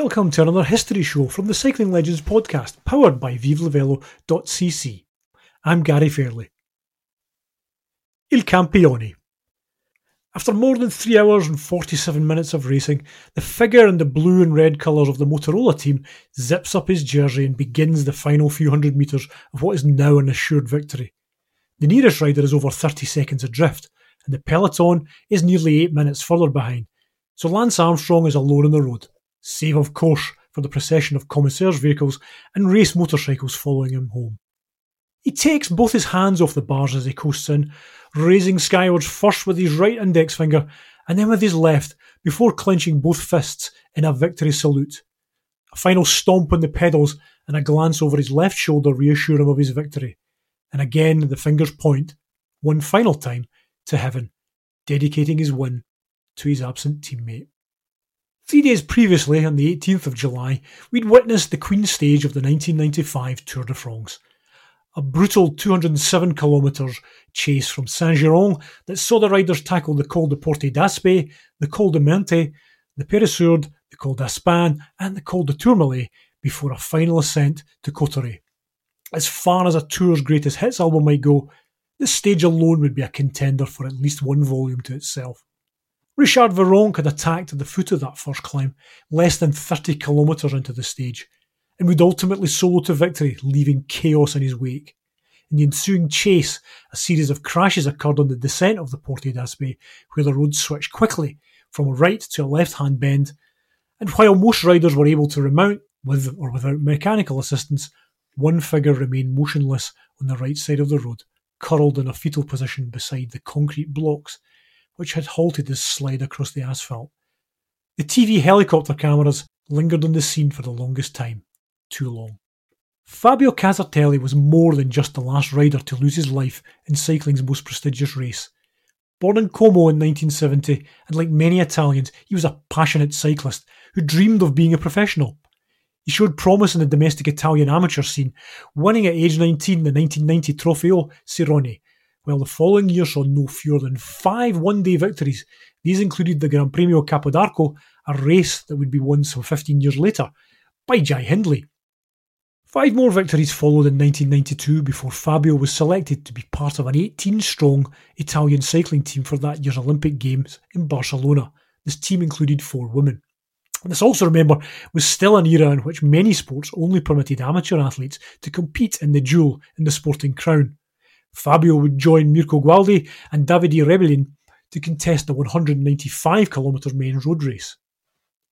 Welcome to another history show from the Cycling Legends podcast, powered by ViveLeVelo.cc. I'm Gary Fairley. Il Campione. After more than 3 hours and 47 minutes of racing, the figure in the blue and red colours of the Motorola team zips up his jersey and begins the final few hundred metres of what is now an assured victory. The nearest rider is over 30 seconds adrift, and the peloton is nearly 8 minutes further behind, so Lance Armstrong is alone on the road save of course for the procession of commissaires' vehicles and race motorcycles following him home. He takes both his hands off the bars as he coasts in, raising skywards first with his right index finger and then with his left before clenching both fists in a victory salute. A final stomp on the pedals and a glance over his left shoulder reassure him of his victory. And again the fingers point, one final time, to heaven, dedicating his win to his absent teammate. Three days previously, on the 18th of July, we'd witnessed the Queen stage of the 1995 Tour de France. A brutal 207 kilometres chase from Saint-Girons that saw the riders tackle the Col de Porte d'Aspet, the Col de Mente, the Peyresourde, the Col d'Aspin, and the Col de Tourmalet before a final ascent to Cauterets. As far as a tour's greatest hits album might go, this stage alone would be a contender for at least one volume to itself. Richard Virenque had attacked at the foot of that first climb, less than 30 kilometres into the stage, and would ultimately solo to victory, leaving chaos in his wake. In the ensuing chase, a series of crashes occurred on the descent of the Porte d'Aspet, where the road switched quickly from a right to a left-hand bend, and while most riders were able to remount, with or without mechanical assistance, one figure remained motionless on the right side of the road, curled in a fetal position beside the concrete blocks which had halted his slide across the asphalt. The TV helicopter cameras lingered on the scene for the longest time. Too long. Fabio Casartelli was more than just the last rider to lose his life in cycling's most prestigious race. Born in Como in 1970, and like many Italians, he was a passionate cyclist who dreamed of being a professional. He showed promise in the domestic Italian amateur scene, winning at age 19 the 1990 Trofeo Sironi, while the following year saw no fewer than five one day victories. These included the Gran Premio Capodarco, a race that would be won some 15 years later by Jai Hindley. Five more victories followed in 1992 before Fabio was selected to be part of an 18 strong Italian cycling team for that year's Olympic Games in Barcelona. This team included four women. This also, remember, was still an era in which many sports only permitted amateur athletes to compete in the duel in the sporting crown. Fabio would join Mirko Gualdi and Davide Rebellin to contest the 195 km main road race.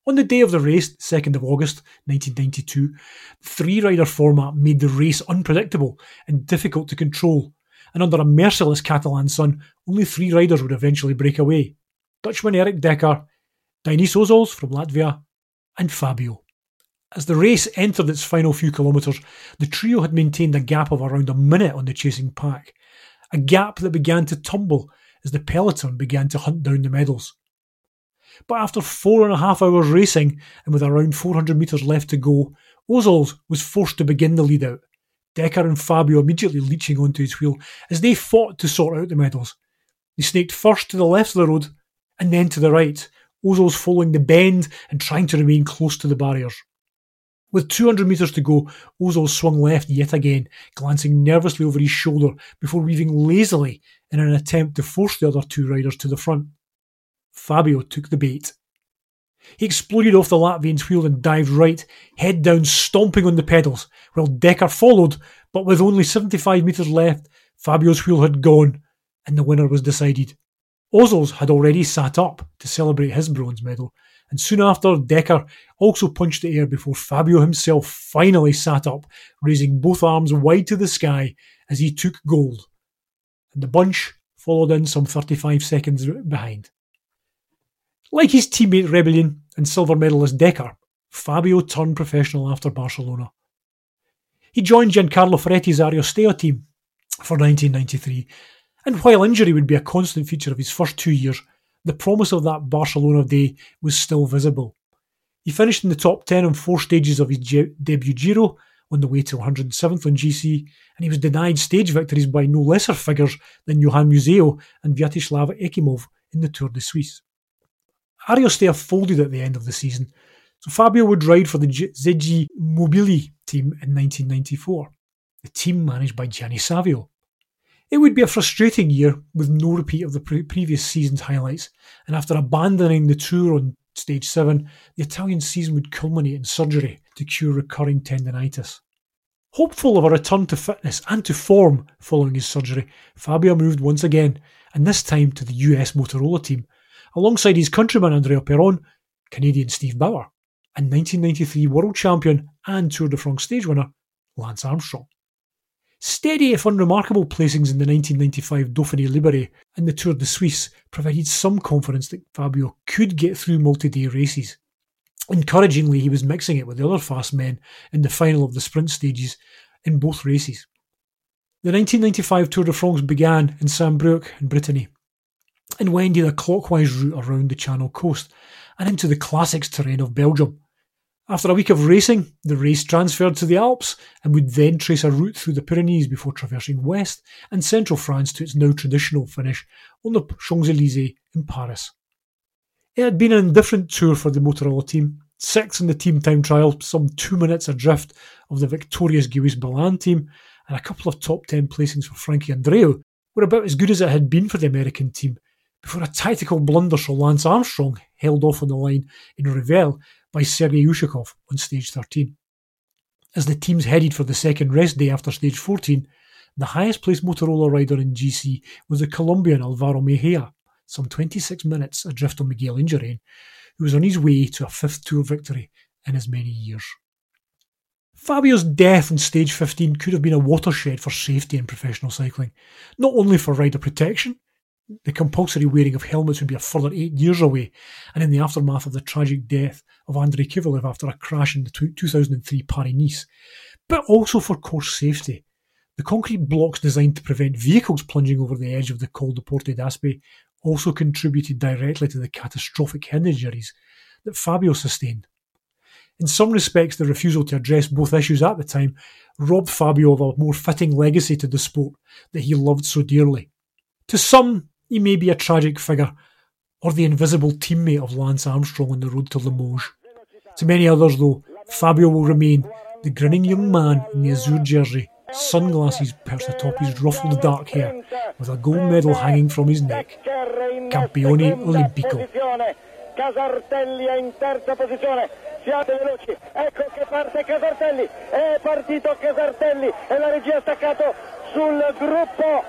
On the day of the race, 2nd of August 1992, the three rider format made the race unpredictable and difficult to control, and under a merciless Catalan sun, only three riders would eventually break away Dutchman Erik Dekker, Dainius Ozols from Latvia, and Fabio. As the race entered its final few kilometres, the trio had maintained a gap of around a minute on the chasing pack, a gap that began to tumble as the peloton began to hunt down the medals. But after four and a half hours racing and with around 400 metres left to go, Ozols was forced to begin the lead out, Dekker and Fabio immediately leeching onto his wheel as they fought to sort out the medals. They snaked first to the left of the road and then to the right, Ozols following the bend and trying to remain close to the barriers. With 200 metres to go, Ozols swung left yet again, glancing nervously over his shoulder before weaving lazily in an attempt to force the other two riders to the front. Fabio took the bait. He exploded off the Latvian's wheel and dived right, head down, stomping on the pedals, while Dekker followed, but with only 75 metres left, Fabio's wheel had gone, and the winner was decided. Ozols had already sat up to celebrate his bronze medal, and soon after, Dekker also punched the air before Fabio himself finally sat up, raising both arms wide to the sky as he took gold. And the bunch followed in some 35 seconds behind. Like his teammate Rebellin and silver medalist Dekker, Fabio turned professional after Barcelona. He joined Giancarlo Ferretti's Ariostea team for 1993, and while injury would be a constant feature of his first two years, the promise of that Barcelona day was still visible. He finished in the top 10 on four stages of his debut Giro, on the way to 107th on GC, and he was denied stage victories by no lesser figures than Johan Museeuw and Vyacheslav Ekimov in the Tour de Suisse. Ariostea folded at the end of the season, So Fabio would ride for the ZG Mobili team in 1994, the team managed by Gianni Savio. It would be a frustrating year with no repeat of the pre- previous season's highlights, and after abandoning the tour on stage 7, the Italian season would culminate in surgery to cure recurring tendonitis. Hopeful of a return to fitness and to form following his surgery, Fabio moved once again, and this time to the US Motorola team, alongside his countryman Andrea Peron, Canadian Steve Bauer, and 1993 world champion and Tour de France stage winner Lance Armstrong. Steady if unremarkable placings in the 1995 Dauphiné Libéré and the Tour de Suisse provided some confidence that Fabio could get through multi-day races. Encouragingly, he was mixing it with the other fast men in the final of the sprint stages in both races. The 1995 Tour de France began in Saint-Brieuc in Brittany and wended a clockwise route around the Channel coast and into the classics terrain of Belgium. After a week of racing, the race transferred to the Alps and would then trace a route through the Pyrenees before traversing west and central France to its now traditional finish on the Champs Elysees in Paris. It had been an indifferent tour for the Motorola team, sixth in the team time trial, some two minutes adrift of the victorious Gewiss-Ballan team, and a couple of top ten placings for Frankie Andreu were about as good as it had been for the American team, before a tactical blunder saw Lance Armstrong held off on the line in Revel by Sergei Ushakov on stage 13. As the teams headed for the second rest day after stage 14, the highest placed Motorola rider in GC was the Colombian Alvaro Mejia, some 26 minutes adrift on Miguel Indurain, who was on his way to a fifth Tour victory in as many years. Fabio's death on stage 15 could have been a watershed for safety in professional cycling, not only for rider protection, the compulsory wearing of helmets would be a further eight years away, and in the aftermath of the tragic death of Andrei Kivilev after a crash in the 2003 Paris-Nice, but also for course safety. The concrete blocks designed to prevent vehicles plunging over the edge of the Col de Porte d'Aspet also contributed directly to the catastrophic head injuries that Fabio sustained. In some respects, the refusal to address both issues at the time robbed Fabio of a more fitting legacy to the sport that he loved so dearly. To some, he may be a tragic figure, or the invisible teammate of Lance Armstrong on the road to Limoges. To many others, though, Fabio will remain the grinning young man in the azure jersey, sunglasses perched atop his ruffled dark hair, with a gold medal hanging from his neck. Campione Olimpico. Casartelli è in terza posizione, siate veloci, ecco che parte Casartelli, è partito Casartelli e la regia ha staccato sul gruppo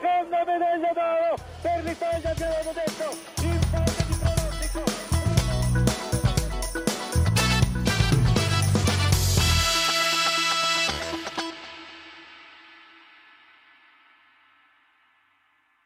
seconda medaglia d'oro per l'Italia, abbiamo detto, in fase di pronostico.